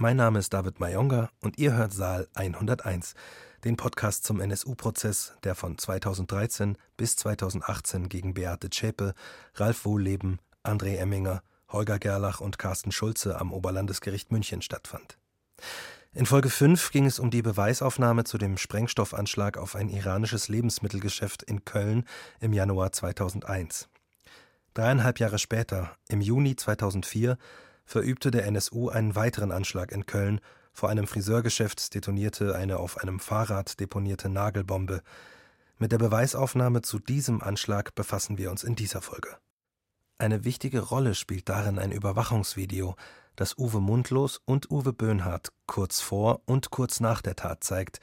Mein Name ist David Mayonga und ihr hört Saal 101, den Podcast zum NSU-Prozess, der von 2013 bis 2018 gegen Beate Zschäpe, Ralf Wohlleben, André Emminger, Holger Gerlach und Carsten Schulze am Oberlandesgericht München stattfand. In Folge 5 ging es um die Beweisaufnahme zu dem Sprengstoffanschlag auf ein iranisches Lebensmittelgeschäft in Köln im Januar 2001. Dreieinhalb Jahre später, im Juni 2004, verübte der NSU einen weiteren Anschlag in Köln. Vor einem Friseurgeschäft detonierte eine auf einem Fahrrad deponierte Nagelbombe. Mit der Beweisaufnahme zu diesem Anschlag befassen wir uns in dieser Folge. Eine wichtige Rolle spielt darin ein Überwachungsvideo, das Uwe Mundlos und Uwe Böhnhardt kurz vor und kurz nach der Tat zeigt,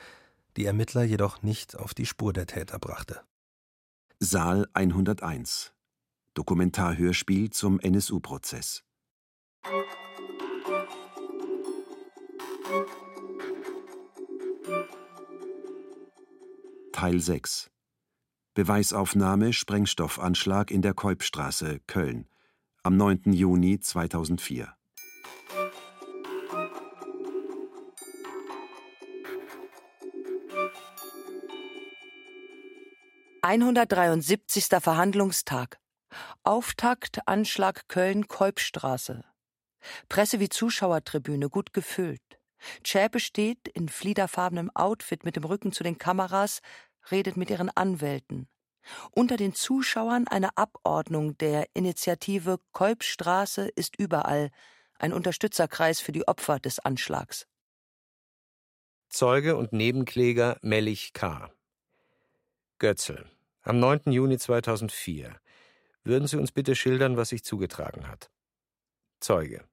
die Ermittler jedoch nicht auf die Spur der Täter brachte. Saal 101 Dokumentarhörspiel zum NSU-Prozess Teil 6 Beweisaufnahme Sprengstoffanschlag in der Keupstraße, Köln, am 9. Juni 2004. Einhundertdreiundsiebzigster Verhandlungstag. Auftakt Anschlag Köln Keupstraße. Presse wie Zuschauertribüne gut gefüllt. Schäpe steht in fliederfarbenem Outfit mit dem Rücken zu den Kameras, redet mit ihren Anwälten. Unter den Zuschauern eine Abordnung der Initiative Kolbstraße ist überall, ein Unterstützerkreis für die Opfer des Anschlags. Zeuge und Nebenkläger Mellich K. Götzel. Am 9. Juni 2004. Würden Sie uns bitte schildern, was sich zugetragen hat? Zeuge.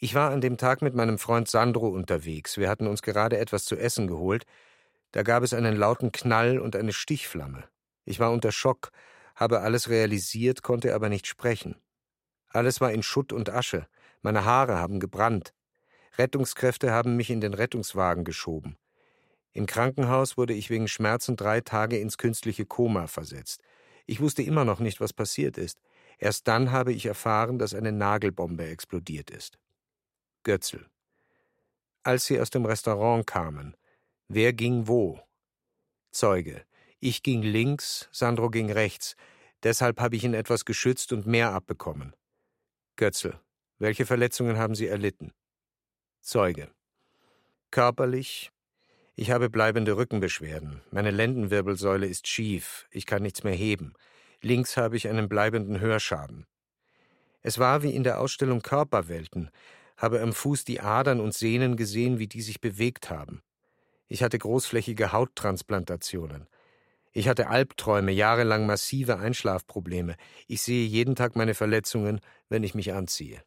Ich war an dem Tag mit meinem Freund Sandro unterwegs. Wir hatten uns gerade etwas zu essen geholt. Da gab es einen lauten Knall und eine Stichflamme. Ich war unter Schock, habe alles realisiert, konnte aber nicht sprechen. Alles war in Schutt und Asche. Meine Haare haben gebrannt. Rettungskräfte haben mich in den Rettungswagen geschoben. Im Krankenhaus wurde ich wegen Schmerzen drei Tage ins künstliche Koma versetzt. Ich wusste immer noch nicht, was passiert ist. Erst dann habe ich erfahren, dass eine Nagelbombe explodiert ist. Götzl. Als sie aus dem Restaurant kamen, wer ging wo? Zeuge. Ich ging links, Sandro ging rechts. Deshalb habe ich ihn etwas geschützt und mehr abbekommen. Götzl. Welche Verletzungen haben Sie erlitten? Zeuge. Körperlich. Ich habe bleibende Rückenbeschwerden. Meine Lendenwirbelsäule ist schief. Ich kann nichts mehr heben. Links habe ich einen bleibenden Hörschaden. Es war wie in der Ausstellung Körperwelten habe am Fuß die Adern und Sehnen gesehen, wie die sich bewegt haben. Ich hatte großflächige Hauttransplantationen. Ich hatte Albträume, jahrelang massive Einschlafprobleme. Ich sehe jeden Tag meine Verletzungen, wenn ich mich anziehe.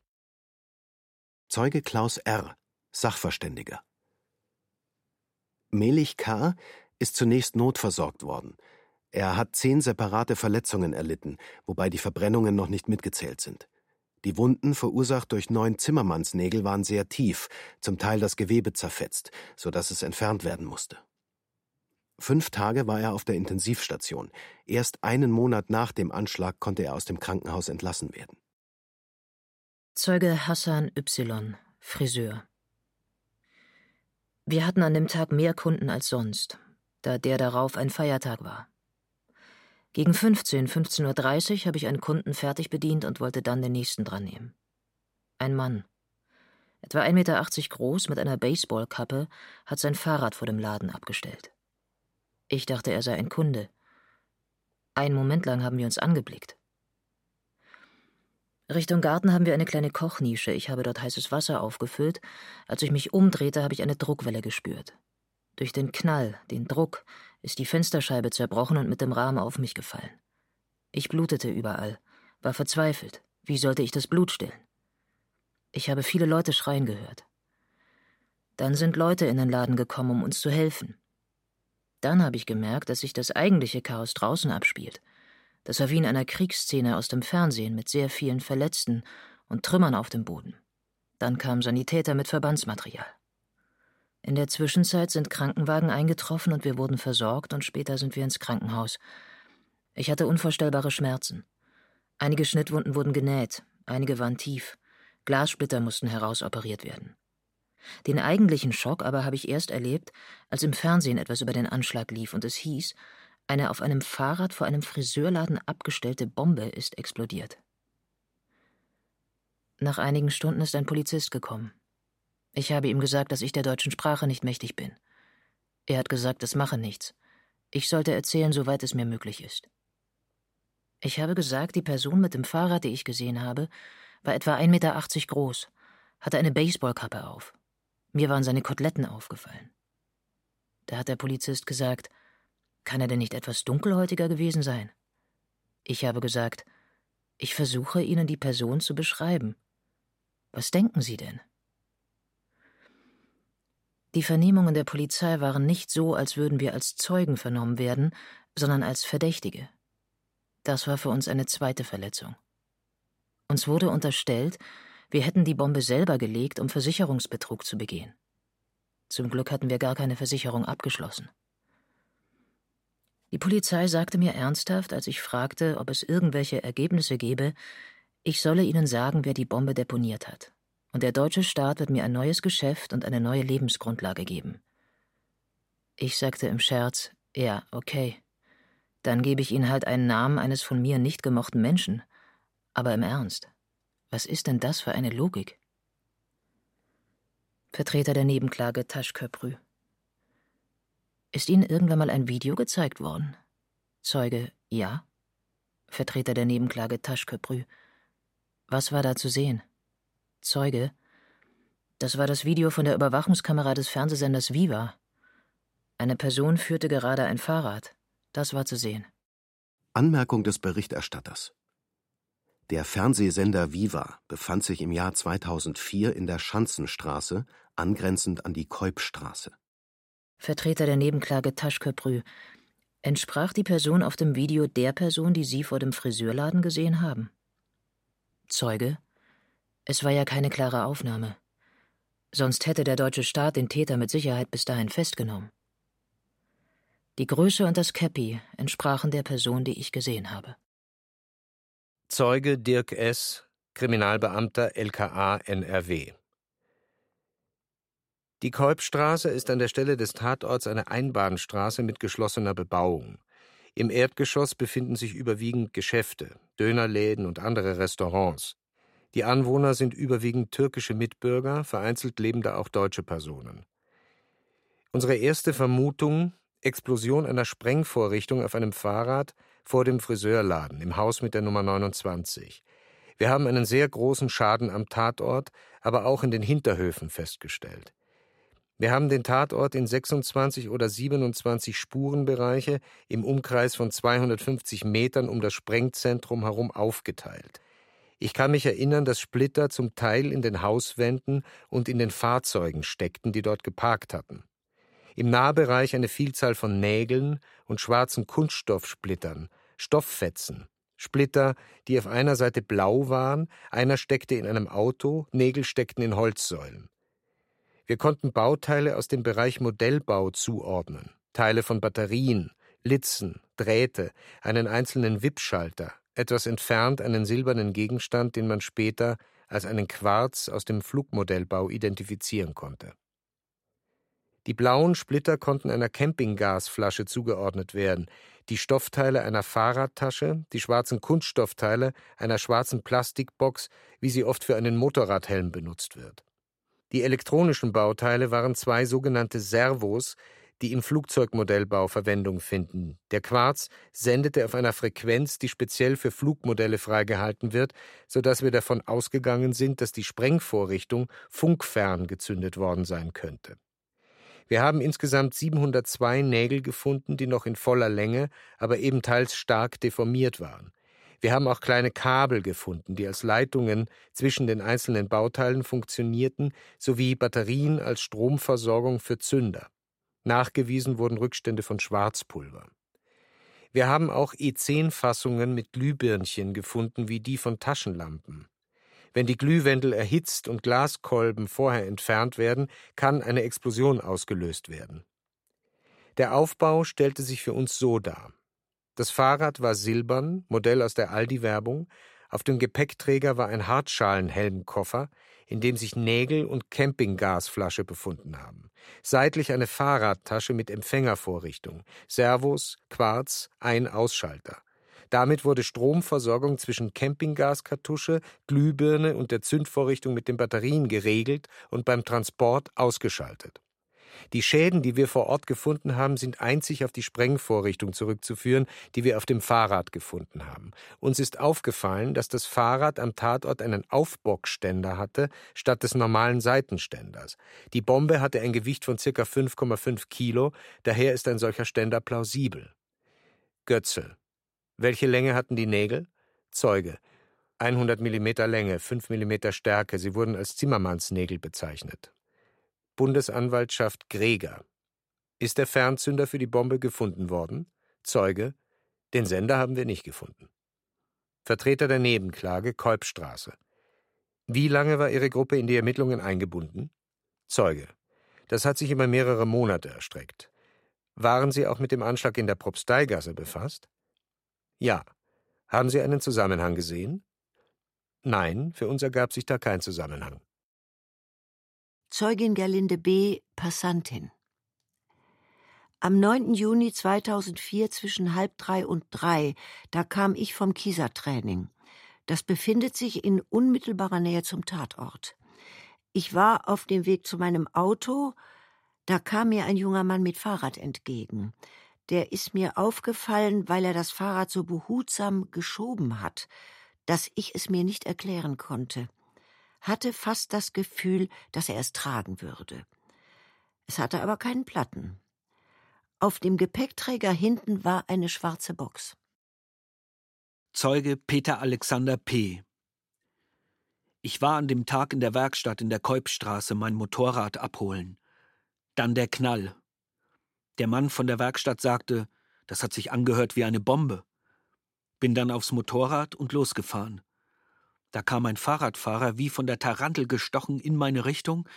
Zeuge Klaus R., Sachverständiger. Melich K. ist zunächst notversorgt worden. Er hat zehn separate Verletzungen erlitten, wobei die Verbrennungen noch nicht mitgezählt sind. Die Wunden, verursacht durch neun Zimmermannsnägel, waren sehr tief, zum Teil das Gewebe zerfetzt, so dass es entfernt werden musste. Fünf Tage war er auf der Intensivstation. Erst einen Monat nach dem Anschlag konnte er aus dem Krankenhaus entlassen werden. Zeuge Hassan Y., Friseur. Wir hatten an dem Tag mehr Kunden als sonst, da der darauf ein Feiertag war. Gegen 15, 15.30 Uhr habe ich einen Kunden fertig bedient und wollte dann den nächsten dran nehmen. Ein Mann. Etwa 1,80 Meter groß mit einer Baseballkappe hat sein Fahrrad vor dem Laden abgestellt. Ich dachte, er sei ein Kunde. Einen Moment lang haben wir uns angeblickt. Richtung Garten haben wir eine kleine Kochnische. Ich habe dort heißes Wasser aufgefüllt. Als ich mich umdrehte, habe ich eine Druckwelle gespürt. Durch den Knall, den Druck, ist die Fensterscheibe zerbrochen und mit dem Rahmen auf mich gefallen. Ich blutete überall, war verzweifelt. Wie sollte ich das Blut stillen? Ich habe viele Leute schreien gehört. Dann sind Leute in den Laden gekommen, um uns zu helfen. Dann habe ich gemerkt, dass sich das eigentliche Chaos draußen abspielt. Das war wie in einer Kriegsszene aus dem Fernsehen mit sehr vielen Verletzten und Trümmern auf dem Boden. Dann kamen Sanitäter mit Verbandsmaterial. In der Zwischenzeit sind Krankenwagen eingetroffen und wir wurden versorgt und später sind wir ins Krankenhaus. Ich hatte unvorstellbare Schmerzen. Einige Schnittwunden wurden genäht, einige waren tief. Glassplitter mussten herausoperiert werden. Den eigentlichen Schock aber habe ich erst erlebt, als im Fernsehen etwas über den Anschlag lief und es hieß, eine auf einem Fahrrad vor einem Friseurladen abgestellte Bombe ist explodiert. Nach einigen Stunden ist ein Polizist gekommen. Ich habe ihm gesagt, dass ich der deutschen Sprache nicht mächtig bin. Er hat gesagt, es mache nichts. Ich sollte erzählen, soweit es mir möglich ist. Ich habe gesagt, die Person mit dem Fahrrad, die ich gesehen habe, war etwa 1,80 Meter groß, hatte eine Baseballkappe auf. Mir waren seine Koteletten aufgefallen. Da hat der Polizist gesagt, kann er denn nicht etwas dunkelhäutiger gewesen sein? Ich habe gesagt, ich versuche Ihnen die Person zu beschreiben. Was denken Sie denn? Die Vernehmungen der Polizei waren nicht so, als würden wir als Zeugen vernommen werden, sondern als Verdächtige. Das war für uns eine zweite Verletzung. Uns wurde unterstellt, wir hätten die Bombe selber gelegt, um Versicherungsbetrug zu begehen. Zum Glück hatten wir gar keine Versicherung abgeschlossen. Die Polizei sagte mir ernsthaft, als ich fragte, ob es irgendwelche Ergebnisse gebe, ich solle ihnen sagen, wer die Bombe deponiert hat. Und der deutsche Staat wird mir ein neues Geschäft und eine neue Lebensgrundlage geben. Ich sagte im Scherz, ja, okay. Dann gebe ich Ihnen halt einen Namen eines von mir nicht gemochten Menschen. Aber im Ernst, was ist denn das für eine Logik? Vertreter der Nebenklage Taschköprü. Ist Ihnen irgendwann mal ein Video gezeigt worden? Zeuge, ja. Vertreter der Nebenklage Taschköprü. Was war da zu sehen? Zeuge. Das war das Video von der Überwachungskamera des Fernsehsenders Viva. Eine Person führte gerade ein Fahrrad. Das war zu sehen. Anmerkung des Berichterstatters. Der Fernsehsender Viva befand sich im Jahr 2004 in der Schanzenstraße, angrenzend an die Keupstraße. Vertreter der Nebenklage Taschköprü. Entsprach die Person auf dem Video der Person, die Sie vor dem Friseurladen gesehen haben? Zeuge. Es war ja keine klare Aufnahme. Sonst hätte der deutsche Staat den Täter mit Sicherheit bis dahin festgenommen. Die Größe und das Käppi entsprachen der Person, die ich gesehen habe. Zeuge Dirk S., Kriminalbeamter LKA NRW. Die Kolbstraße ist an der Stelle des Tatorts eine Einbahnstraße mit geschlossener Bebauung. Im Erdgeschoss befinden sich überwiegend Geschäfte, Dönerläden und andere Restaurants. Die Anwohner sind überwiegend türkische Mitbürger, vereinzelt leben da auch deutsche Personen. Unsere erste Vermutung Explosion einer Sprengvorrichtung auf einem Fahrrad vor dem Friseurladen im Haus mit der Nummer 29. Wir haben einen sehr großen Schaden am Tatort, aber auch in den Hinterhöfen festgestellt. Wir haben den Tatort in 26 oder 27 Spurenbereiche im Umkreis von 250 Metern um das Sprengzentrum herum aufgeteilt. Ich kann mich erinnern, dass Splitter zum Teil in den Hauswänden und in den Fahrzeugen steckten, die dort geparkt hatten. Im Nahbereich eine Vielzahl von Nägeln und schwarzen Kunststoffsplittern, Stofffetzen, Splitter, die auf einer Seite blau waren, einer steckte in einem Auto, Nägel steckten in Holzsäulen. Wir konnten Bauteile aus dem Bereich Modellbau zuordnen, Teile von Batterien, Litzen, Drähte, einen einzelnen Wippschalter, etwas entfernt einen silbernen Gegenstand, den man später als einen Quarz aus dem Flugmodellbau identifizieren konnte. Die blauen Splitter konnten einer Campinggasflasche zugeordnet werden, die Stoffteile einer Fahrradtasche, die schwarzen Kunststoffteile einer schwarzen Plastikbox, wie sie oft für einen Motorradhelm benutzt wird. Die elektronischen Bauteile waren zwei sogenannte Servos, die im Flugzeugmodellbau Verwendung finden. Der Quarz sendete auf einer Frequenz, die speziell für Flugmodelle freigehalten wird, so dass wir davon ausgegangen sind, dass die Sprengvorrichtung funkfern gezündet worden sein könnte. Wir haben insgesamt 702 Nägel gefunden, die noch in voller Länge, aber eben teils stark deformiert waren. Wir haben auch kleine Kabel gefunden, die als Leitungen zwischen den einzelnen Bauteilen funktionierten, sowie Batterien als Stromversorgung für Zünder. Nachgewiesen wurden Rückstände von Schwarzpulver. Wir haben auch E10-Fassungen mit Glühbirnchen gefunden, wie die von Taschenlampen. Wenn die Glühwendel erhitzt und Glaskolben vorher entfernt werden, kann eine Explosion ausgelöst werden. Der Aufbau stellte sich für uns so dar. Das Fahrrad war silbern, Modell aus der Aldi-Werbung, auf dem Gepäckträger war ein Hartschalenhelmkoffer, in dem sich Nägel und Campinggasflasche befunden haben. Seitlich eine Fahrradtasche mit Empfängervorrichtung, Servos, Quarz, ein Ausschalter. Damit wurde Stromversorgung zwischen Campinggaskartusche, Glühbirne und der Zündvorrichtung mit den Batterien geregelt und beim Transport ausgeschaltet. Die Schäden, die wir vor Ort gefunden haben, sind einzig auf die Sprengvorrichtung zurückzuführen, die wir auf dem Fahrrad gefunden haben. Uns ist aufgefallen, dass das Fahrrad am Tatort einen Aufbockständer hatte, statt des normalen Seitenständers. Die Bombe hatte ein Gewicht von ca. 5,5 Kilo, daher ist ein solcher Ständer plausibel. Götzel. Welche Länge hatten die Nägel? Zeuge. 100 mm Länge, 5 mm Stärke. Sie wurden als Zimmermannsnägel bezeichnet. Bundesanwaltschaft Greger. Ist der Fernzünder für die Bombe gefunden worden? Zeuge. Den Sender haben wir nicht gefunden. Vertreter der Nebenklage Kolbstraße. Wie lange war Ihre Gruppe in die Ermittlungen eingebunden? Zeuge. Das hat sich über mehrere Monate erstreckt. Waren Sie auch mit dem Anschlag in der Propsteigasse befasst? Ja. Haben Sie einen Zusammenhang gesehen? Nein, für uns ergab sich da kein Zusammenhang. Zeugin Gerlinde B., Passantin. Am 9. Juni 2004 zwischen halb drei und drei, da kam ich vom Kiesertraining. Das befindet sich in unmittelbarer Nähe zum Tatort. Ich war auf dem Weg zu meinem Auto, da kam mir ein junger Mann mit Fahrrad entgegen. Der ist mir aufgefallen, weil er das Fahrrad so behutsam geschoben hat, dass ich es mir nicht erklären konnte hatte fast das Gefühl, dass er es tragen würde. Es hatte aber keinen Platten. Auf dem Gepäckträger hinten war eine schwarze Box. Zeuge Peter Alexander P. Ich war an dem Tag in der Werkstatt in der Keupstraße mein Motorrad abholen. Dann der Knall. Der Mann von der Werkstatt sagte, das hat sich angehört wie eine Bombe. Bin dann aufs Motorrad und losgefahren. Da kam ein Fahrradfahrer wie von der Tarantel gestochen in meine Richtung.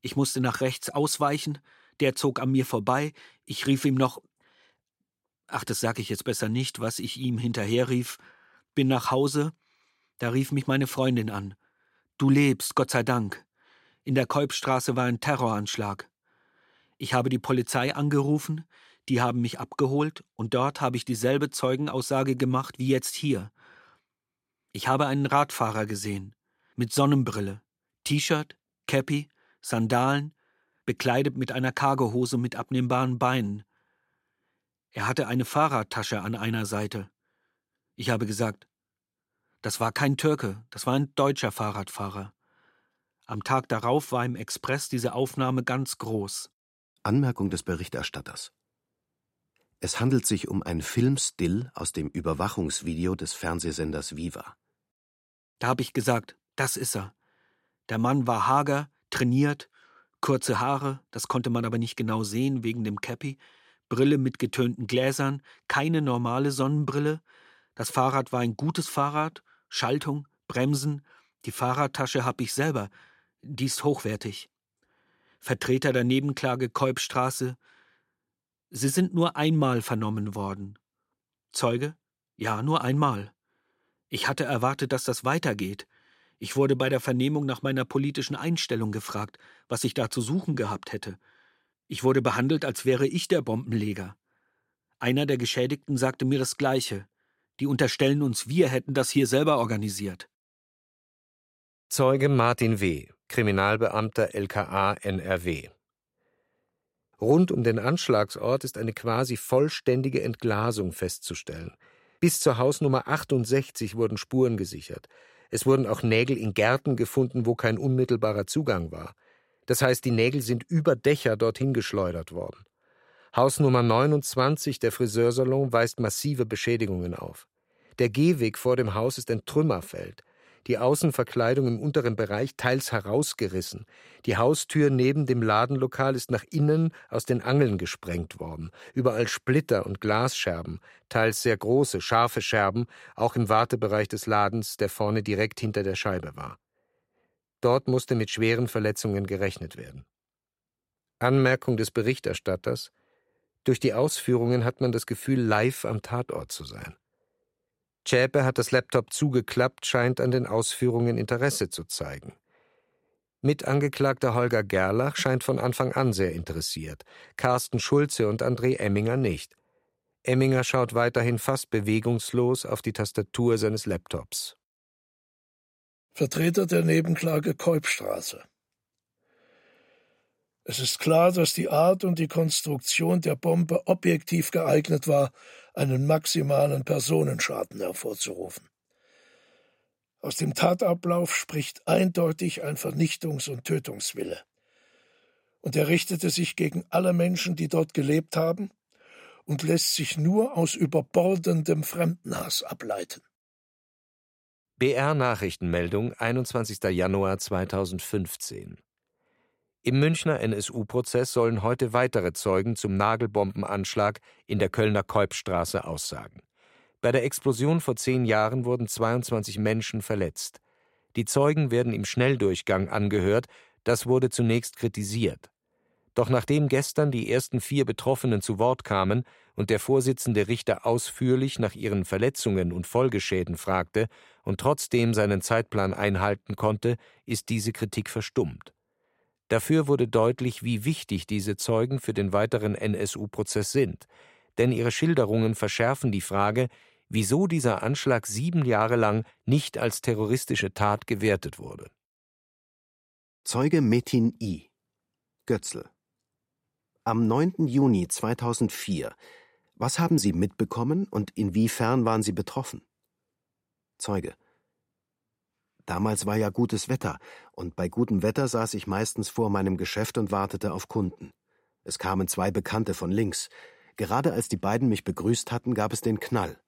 Ich musste nach rechts ausweichen. Der zog an mir vorbei. Ich rief ihm noch. Ach, das sag ich jetzt besser nicht, was ich ihm hinterherrief. Bin nach Hause. Da rief mich meine Freundin an. Du lebst, Gott sei Dank. In der Kolbstraße war ein Terroranschlag. Ich habe die Polizei angerufen, die haben mich abgeholt, und dort habe ich dieselbe Zeugenaussage gemacht wie jetzt hier. Ich habe einen Radfahrer gesehen, mit Sonnenbrille, T-Shirt, Cappy, Sandalen, bekleidet mit einer Cargohose mit abnehmbaren Beinen. Er hatte eine Fahrradtasche an einer Seite. Ich habe gesagt, das war kein Türke, das war ein deutscher Fahrradfahrer. Am Tag darauf war im Express diese Aufnahme ganz groß. Anmerkung des Berichterstatters. Es handelt sich um ein Filmstill aus dem Überwachungsvideo des Fernsehsenders Viva. Da habe ich gesagt, das ist er. Der Mann war hager, trainiert, kurze Haare, das konnte man aber nicht genau sehen wegen dem Cappy, Brille mit getönten Gläsern, keine normale Sonnenbrille. Das Fahrrad war ein gutes Fahrrad, Schaltung, Bremsen, die Fahrradtasche habe ich selber, die ist hochwertig. Vertreter der Nebenklage Kolbstraße. Sie sind nur einmal vernommen worden. Zeuge? Ja, nur einmal. Ich hatte erwartet, dass das weitergeht. Ich wurde bei der Vernehmung nach meiner politischen Einstellung gefragt, was ich da zu suchen gehabt hätte. Ich wurde behandelt, als wäre ich der Bombenleger. Einer der Geschädigten sagte mir das Gleiche. Die unterstellen uns, wir hätten das hier selber organisiert. Zeuge Martin W., Kriminalbeamter LKA NRW. Rund um den Anschlagsort ist eine quasi vollständige Entglasung festzustellen. Bis zur Hausnummer 68 wurden Spuren gesichert. Es wurden auch Nägel in Gärten gefunden, wo kein unmittelbarer Zugang war. Das heißt, die Nägel sind über Dächer dorthin geschleudert worden. Hausnummer 29, der Friseursalon, weist massive Beschädigungen auf. Der Gehweg vor dem Haus ist ein Trümmerfeld die Außenverkleidung im unteren Bereich teils herausgerissen. Die Haustür neben dem Ladenlokal ist nach innen aus den Angeln gesprengt worden. Überall Splitter und Glasscherben, teils sehr große, scharfe Scherben, auch im Wartebereich des Ladens, der vorne direkt hinter der Scheibe war. Dort musste mit schweren Verletzungen gerechnet werden. Anmerkung des Berichterstatters Durch die Ausführungen hat man das Gefühl, live am Tatort zu sein. Zschäpe hat das Laptop zugeklappt, scheint an den Ausführungen Interesse zu zeigen. Mitangeklagter Holger Gerlach scheint von Anfang an sehr interessiert, Carsten Schulze und André Emminger nicht. Emminger schaut weiterhin fast bewegungslos auf die Tastatur seines Laptops. Vertreter der Nebenklage Kolbstraße. Es ist klar, dass die Art und die Konstruktion der Bombe objektiv geeignet war, einen maximalen Personenschaden hervorzurufen. Aus dem Tatablauf spricht eindeutig ein Vernichtungs- und Tötungswille. Und er richtete sich gegen alle Menschen, die dort gelebt haben, und lässt sich nur aus überbordendem Fremdenhass ableiten. BR Nachrichtenmeldung 21. Januar 2015 Im Münchner NSU-Prozess sollen heute weitere Zeugen zum Nagelbombenanschlag in der Kölner Kolbstraße aussagen. Bei der Explosion vor zehn Jahren wurden 22 Menschen verletzt. Die Zeugen werden im Schnelldurchgang angehört, das wurde zunächst kritisiert. Doch nachdem gestern die ersten vier Betroffenen zu Wort kamen und der Vorsitzende Richter ausführlich nach ihren Verletzungen und Folgeschäden fragte und trotzdem seinen Zeitplan einhalten konnte, ist diese Kritik verstummt. Dafür wurde deutlich, wie wichtig diese Zeugen für den weiteren NSU-Prozess sind, denn ihre Schilderungen verschärfen die Frage, wieso dieser Anschlag sieben Jahre lang nicht als terroristische Tat gewertet wurde. Zeuge Metin I. Götzl. Am 9. Juni 2004. Was haben Sie mitbekommen und inwiefern waren Sie betroffen? Zeuge. Damals war ja gutes Wetter, und bei gutem Wetter saß ich meistens vor meinem Geschäft und wartete auf Kunden. Es kamen zwei Bekannte von links. Gerade als die beiden mich begrüßt hatten, gab es den Knall.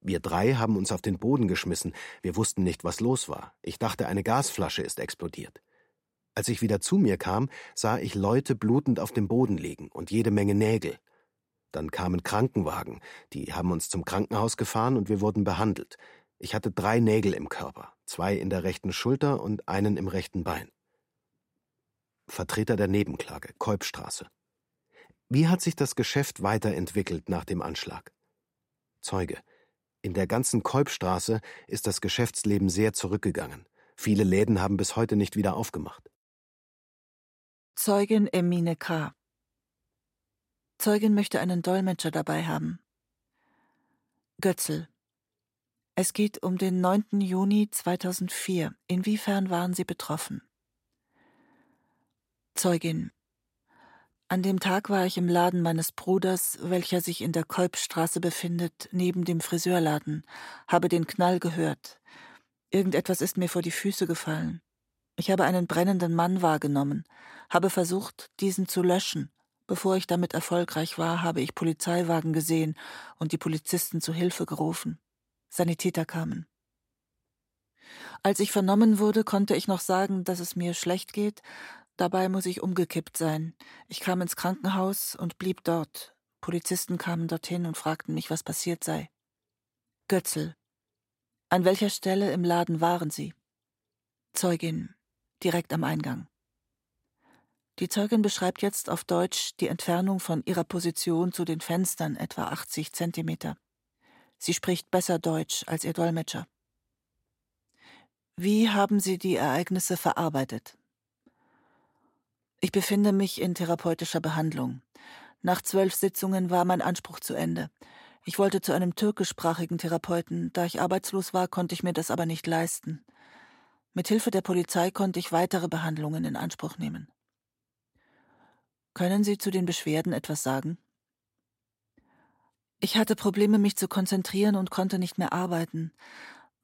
Wir drei haben uns auf den Boden geschmissen. Wir wussten nicht, was los war. Ich dachte, eine Gasflasche ist explodiert. Als ich wieder zu mir kam, sah ich Leute blutend auf dem Boden liegen und jede Menge Nägel. Dann kamen Krankenwagen, die haben uns zum Krankenhaus gefahren und wir wurden behandelt. Ich hatte drei Nägel im Körper, zwei in der rechten Schulter und einen im rechten Bein. Vertreter der Nebenklage, Kolbstraße. Wie hat sich das Geschäft weiterentwickelt nach dem Anschlag? Zeuge. In der ganzen Kolbstraße ist das Geschäftsleben sehr zurückgegangen. Viele Läden haben bis heute nicht wieder aufgemacht. Zeugin Emine K. Zeugin möchte einen Dolmetscher dabei haben. Götzl. Es geht um den 9. Juni 2004. Inwiefern waren Sie betroffen? Zeugin. An dem Tag war ich im Laden meines Bruders, welcher sich in der Kolbstraße befindet, neben dem Friseurladen, habe den Knall gehört. Irgendetwas ist mir vor die Füße gefallen. Ich habe einen brennenden Mann wahrgenommen, habe versucht, diesen zu löschen. Bevor ich damit erfolgreich war, habe ich Polizeiwagen gesehen und die Polizisten zu Hilfe gerufen. Sanitäter kamen. Als ich vernommen wurde, konnte ich noch sagen, dass es mir schlecht geht, Dabei muss ich umgekippt sein. Ich kam ins Krankenhaus und blieb dort. Polizisten kamen dorthin und fragten mich, was passiert sei. Götzl. An welcher Stelle im Laden waren Sie? Zeugin. Direkt am Eingang. Die Zeugin beschreibt jetzt auf Deutsch die Entfernung von ihrer Position zu den Fenstern, etwa 80 Zentimeter. Sie spricht besser Deutsch als ihr Dolmetscher. Wie haben Sie die Ereignisse verarbeitet? Ich befinde mich in therapeutischer Behandlung. Nach zwölf Sitzungen war mein Anspruch zu Ende. Ich wollte zu einem türkischsprachigen Therapeuten. Da ich arbeitslos war, konnte ich mir das aber nicht leisten. Mit Hilfe der Polizei konnte ich weitere Behandlungen in Anspruch nehmen. Können Sie zu den Beschwerden etwas sagen? Ich hatte Probleme, mich zu konzentrieren und konnte nicht mehr arbeiten.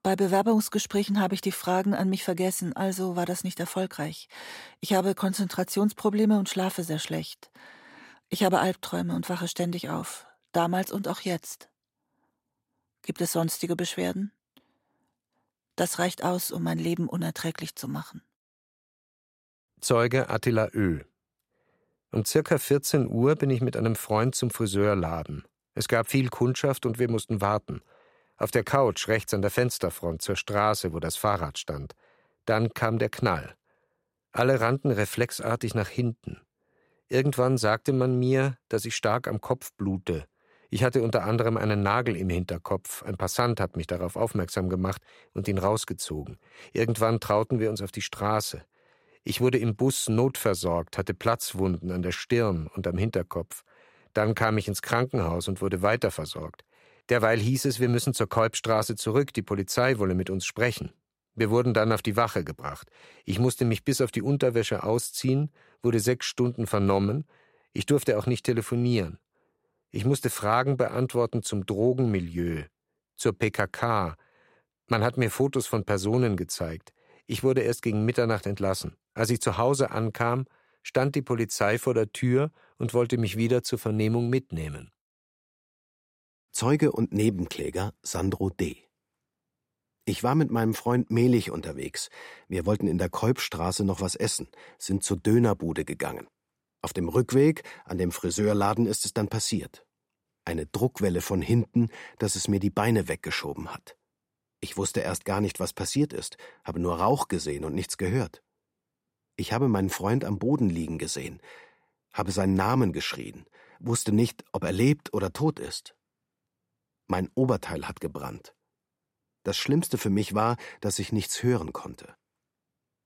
Bei Bewerbungsgesprächen habe ich die Fragen an mich vergessen, also war das nicht erfolgreich. Ich habe Konzentrationsprobleme und schlafe sehr schlecht. Ich habe Albträume und wache ständig auf, damals und auch jetzt. Gibt es sonstige Beschwerden? Das reicht aus, um mein Leben unerträglich zu machen. Zeuge Attila Ö. Um circa 14 Uhr bin ich mit einem Freund zum Friseurladen. Es gab viel Kundschaft und wir mussten warten. Auf der Couch rechts an der Fensterfront zur Straße, wo das Fahrrad stand. Dann kam der Knall. Alle rannten reflexartig nach hinten. Irgendwann sagte man mir, dass ich stark am Kopf blute. Ich hatte unter anderem einen Nagel im Hinterkopf. Ein Passant hat mich darauf aufmerksam gemacht und ihn rausgezogen. Irgendwann trauten wir uns auf die Straße. Ich wurde im Bus notversorgt, hatte Platzwunden an der Stirn und am Hinterkopf. Dann kam ich ins Krankenhaus und wurde weiterversorgt. Derweil hieß es, wir müssen zur Kolbstraße zurück, die Polizei wolle mit uns sprechen. Wir wurden dann auf die Wache gebracht. Ich musste mich bis auf die Unterwäsche ausziehen, wurde sechs Stunden vernommen. Ich durfte auch nicht telefonieren. Ich musste Fragen beantworten zum Drogenmilieu, zur PKK. Man hat mir Fotos von Personen gezeigt. Ich wurde erst gegen Mitternacht entlassen. Als ich zu Hause ankam, stand die Polizei vor der Tür und wollte mich wieder zur Vernehmung mitnehmen. Zeuge und Nebenkläger Sandro D. Ich war mit meinem Freund Melich unterwegs. Wir wollten in der Kolbstraße noch was essen, sind zur Dönerbude gegangen. Auf dem Rückweg an dem Friseurladen ist es dann passiert. Eine Druckwelle von hinten, dass es mir die Beine weggeschoben hat. Ich wusste erst gar nicht, was passiert ist, habe nur Rauch gesehen und nichts gehört. Ich habe meinen Freund am Boden liegen gesehen, habe seinen Namen geschrien, wusste nicht, ob er lebt oder tot ist. Mein Oberteil hat gebrannt. Das Schlimmste für mich war, dass ich nichts hören konnte.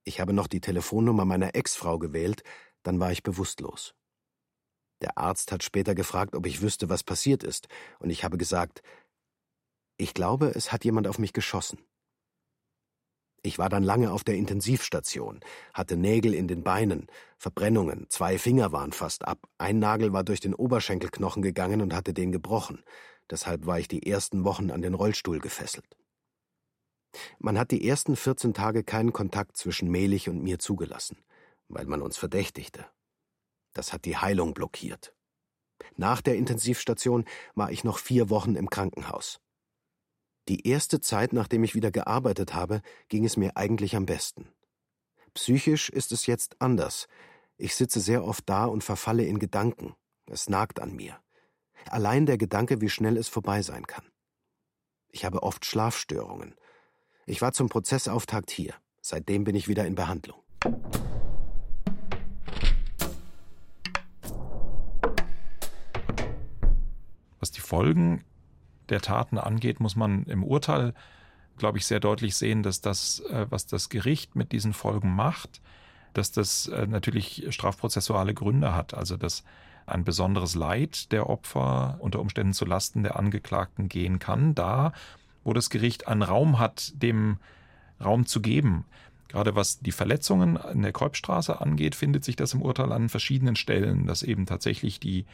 Ich habe noch die Telefonnummer meiner Ex-Frau gewählt, dann war ich bewusstlos. Der Arzt hat später gefragt, ob ich wüsste, was passiert ist, und ich habe gesagt, ich glaube, es hat jemand auf mich geschossen. Ich war dann lange auf der Intensivstation, hatte Nägel in den Beinen, Verbrennungen, zwei Finger waren fast ab, ein Nagel war durch den Oberschenkelknochen gegangen und hatte den gebrochen deshalb war ich die ersten Wochen an den Rollstuhl gefesselt. Man hat die ersten 14 Tage keinen Kontakt zwischen Melich und mir zugelassen, weil man uns verdächtigte. Das hat die Heilung blockiert. Nach der Intensivstation war ich noch vier Wochen im Krankenhaus. Die erste Zeit, nachdem ich wieder gearbeitet habe, ging es mir eigentlich am besten. Psychisch ist es jetzt anders. Ich sitze sehr oft da und verfalle in Gedanken. Es nagt an mir. Allein der Gedanke, wie schnell es vorbei sein kann. Ich habe oft Schlafstörungen. Ich war zum Prozessauftakt hier. Seitdem bin ich wieder in Behandlung. Was die Folgen der Taten angeht, muss man im Urteil, glaube ich, sehr deutlich sehen, dass das, äh, was das Gericht mit diesen Folgen macht, dass das äh, natürlich strafprozessuale Gründe hat. Also dass ein besonderes Leid der Opfer unter Umständen zu Lasten der Angeklagten gehen kann, da wo das Gericht einen Raum hat, dem Raum zu geben. Gerade was die Verletzungen in der Kolbstraße angeht, findet sich das im Urteil an verschiedenen Stellen, dass eben tatsächlich die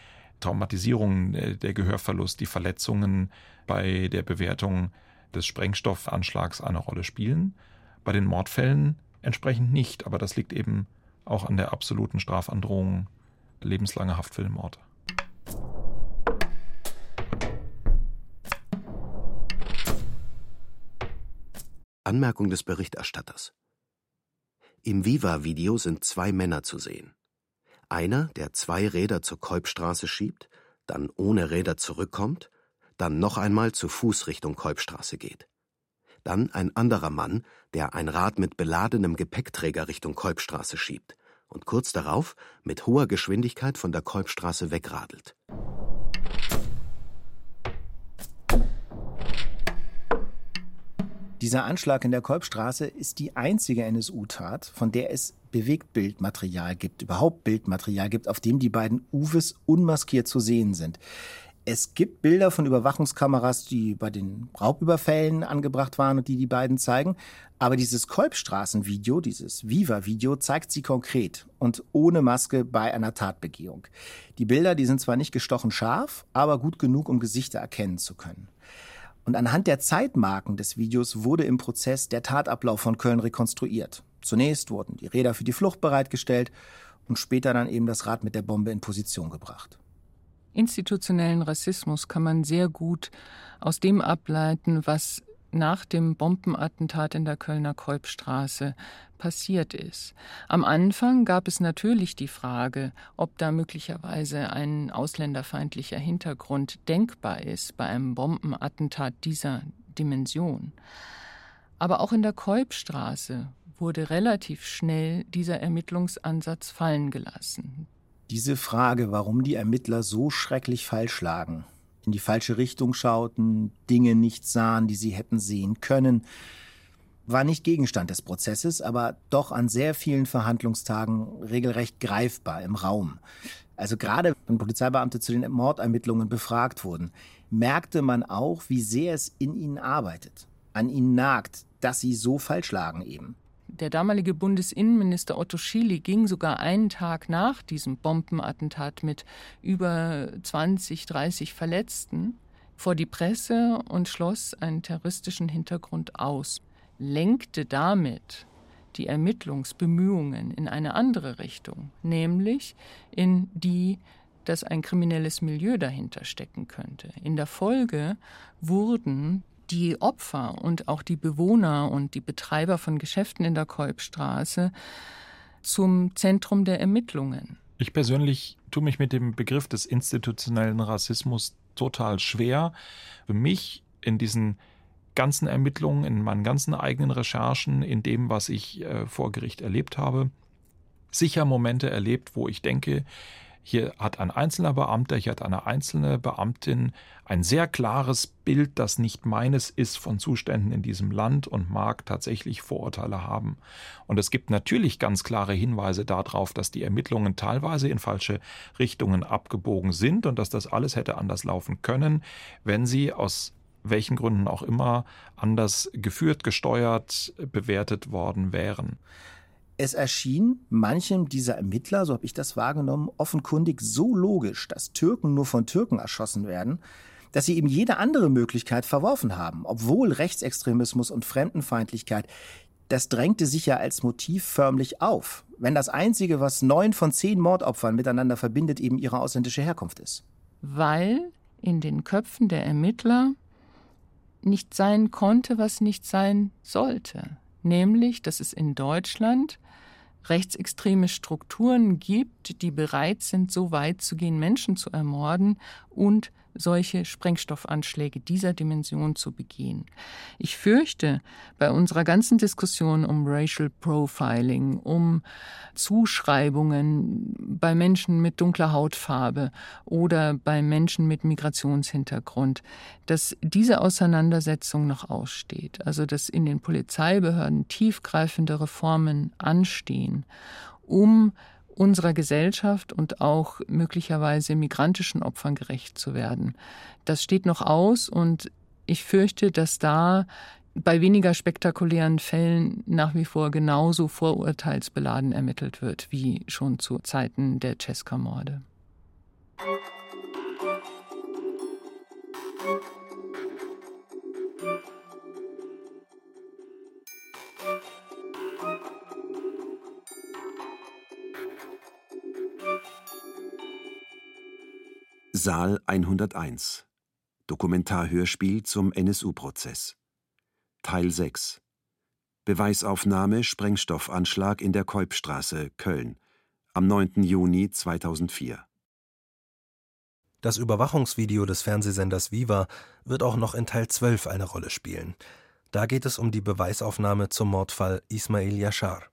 Traumatisierung, äh, der Gehörverlust, die Verletzungen bei der Bewertung des Sprengstoffanschlags eine Rolle spielen. Bei den Mordfällen entsprechend nicht, aber das liegt eben auch an der absoluten Strafandrohung lebenslange Haft für den Mord. Anmerkung des Berichterstatters. Im Viva-Video sind zwei Männer zu sehen. Einer, der zwei Räder zur Kolbstraße schiebt, dann ohne Räder zurückkommt, dann noch einmal zu Fuß Richtung Kolbstraße geht. Dann ein anderer Mann, der ein Rad mit beladenem Gepäckträger Richtung Kolbstraße schiebt und kurz darauf mit hoher Geschwindigkeit von der Kolbstraße wegradelt. Dieser Anschlag in der Kolbstraße ist die einzige NSU-Tat, von der es Bewegtbildmaterial gibt, überhaupt Bildmaterial gibt, auf dem die beiden Uwes unmaskiert zu sehen sind. Es gibt Bilder von Überwachungskameras, die bei den Raubüberfällen angebracht waren und die die beiden zeigen. Aber dieses Kolbstraßenvideo, dieses Viva-Video, zeigt sie konkret und ohne Maske bei einer Tatbegehung. Die Bilder, die sind zwar nicht gestochen scharf, aber gut genug, um Gesichter erkennen zu können. Und anhand der Zeitmarken des Videos wurde im Prozess der Tatablauf von Köln rekonstruiert. Zunächst wurden die Räder für die Flucht bereitgestellt und später dann eben das Rad mit der Bombe in Position gebracht. Institutionellen Rassismus kann man sehr gut aus dem ableiten, was nach dem Bombenattentat in der Kölner Kolbstraße passiert ist. Am Anfang gab es natürlich die Frage, ob da möglicherweise ein ausländerfeindlicher Hintergrund denkbar ist bei einem Bombenattentat dieser Dimension. Aber auch in der Kolbstraße wurde relativ schnell dieser Ermittlungsansatz fallen gelassen. Diese Frage, warum die Ermittler so schrecklich falsch lagen, in die falsche Richtung schauten, Dinge nicht sahen, die sie hätten sehen können, war nicht Gegenstand des Prozesses, aber doch an sehr vielen Verhandlungstagen regelrecht greifbar im Raum. Also gerade wenn Polizeibeamte zu den Mordermittlungen befragt wurden, merkte man auch, wie sehr es in ihnen arbeitet, an ihnen nagt, dass sie so falsch lagen eben. Der damalige Bundesinnenminister Otto Schily ging sogar einen Tag nach diesem Bombenattentat mit über 20, 30 Verletzten vor die Presse und schloss einen terroristischen Hintergrund aus, lenkte damit die Ermittlungsbemühungen in eine andere Richtung, nämlich in die, dass ein kriminelles Milieu dahinter stecken könnte. In der Folge wurden die Opfer und auch die Bewohner und die Betreiber von Geschäften in der Kolbstraße zum Zentrum der Ermittlungen. Ich persönlich tue mich mit dem Begriff des institutionellen Rassismus total schwer. Für mich in diesen ganzen Ermittlungen, in meinen ganzen eigenen Recherchen, in dem, was ich äh, vor Gericht erlebt habe, sicher Momente erlebt, wo ich denke, hier hat ein einzelner Beamter, hier hat eine einzelne Beamtin ein sehr klares Bild, das nicht meines ist von Zuständen in diesem Land und mag tatsächlich Vorurteile haben. Und es gibt natürlich ganz klare Hinweise darauf, dass die Ermittlungen teilweise in falsche Richtungen abgebogen sind und dass das alles hätte anders laufen können, wenn sie aus welchen Gründen auch immer anders geführt, gesteuert, bewertet worden wären. Es erschien manchem dieser Ermittler, so habe ich das wahrgenommen, offenkundig so logisch, dass Türken nur von Türken erschossen werden, dass sie eben jede andere Möglichkeit verworfen haben, obwohl Rechtsextremismus und Fremdenfeindlichkeit, das drängte sich ja als Motiv förmlich auf, wenn das Einzige, was neun von zehn Mordopfern miteinander verbindet, eben ihre ausländische Herkunft ist. Weil in den Köpfen der Ermittler nicht sein konnte, was nicht sein sollte nämlich dass es in Deutschland rechtsextreme Strukturen gibt, die bereit sind, so weit zu gehen, Menschen zu ermorden und solche Sprengstoffanschläge dieser Dimension zu begehen. Ich fürchte, bei unserer ganzen Diskussion um Racial Profiling, um Zuschreibungen bei Menschen mit dunkler Hautfarbe oder bei Menschen mit Migrationshintergrund, dass diese Auseinandersetzung noch aussteht. Also dass in den Polizeibehörden tiefgreifende Reformen anstehen, um unserer Gesellschaft und auch möglicherweise migrantischen Opfern gerecht zu werden. Das steht noch aus und ich fürchte, dass da bei weniger spektakulären Fällen nach wie vor genauso vorurteilsbeladen ermittelt wird wie schon zu Zeiten der Cesca-Morde. Saal 101 Dokumentarhörspiel zum NSU-Prozess Teil 6 Beweisaufnahme Sprengstoffanschlag in der Kolbstraße, Köln am 9. Juni 2004 Das Überwachungsvideo des Fernsehsenders Viva wird auch noch in Teil 12 eine Rolle spielen. Da geht es um die Beweisaufnahme zum Mordfall Ismail Yashar.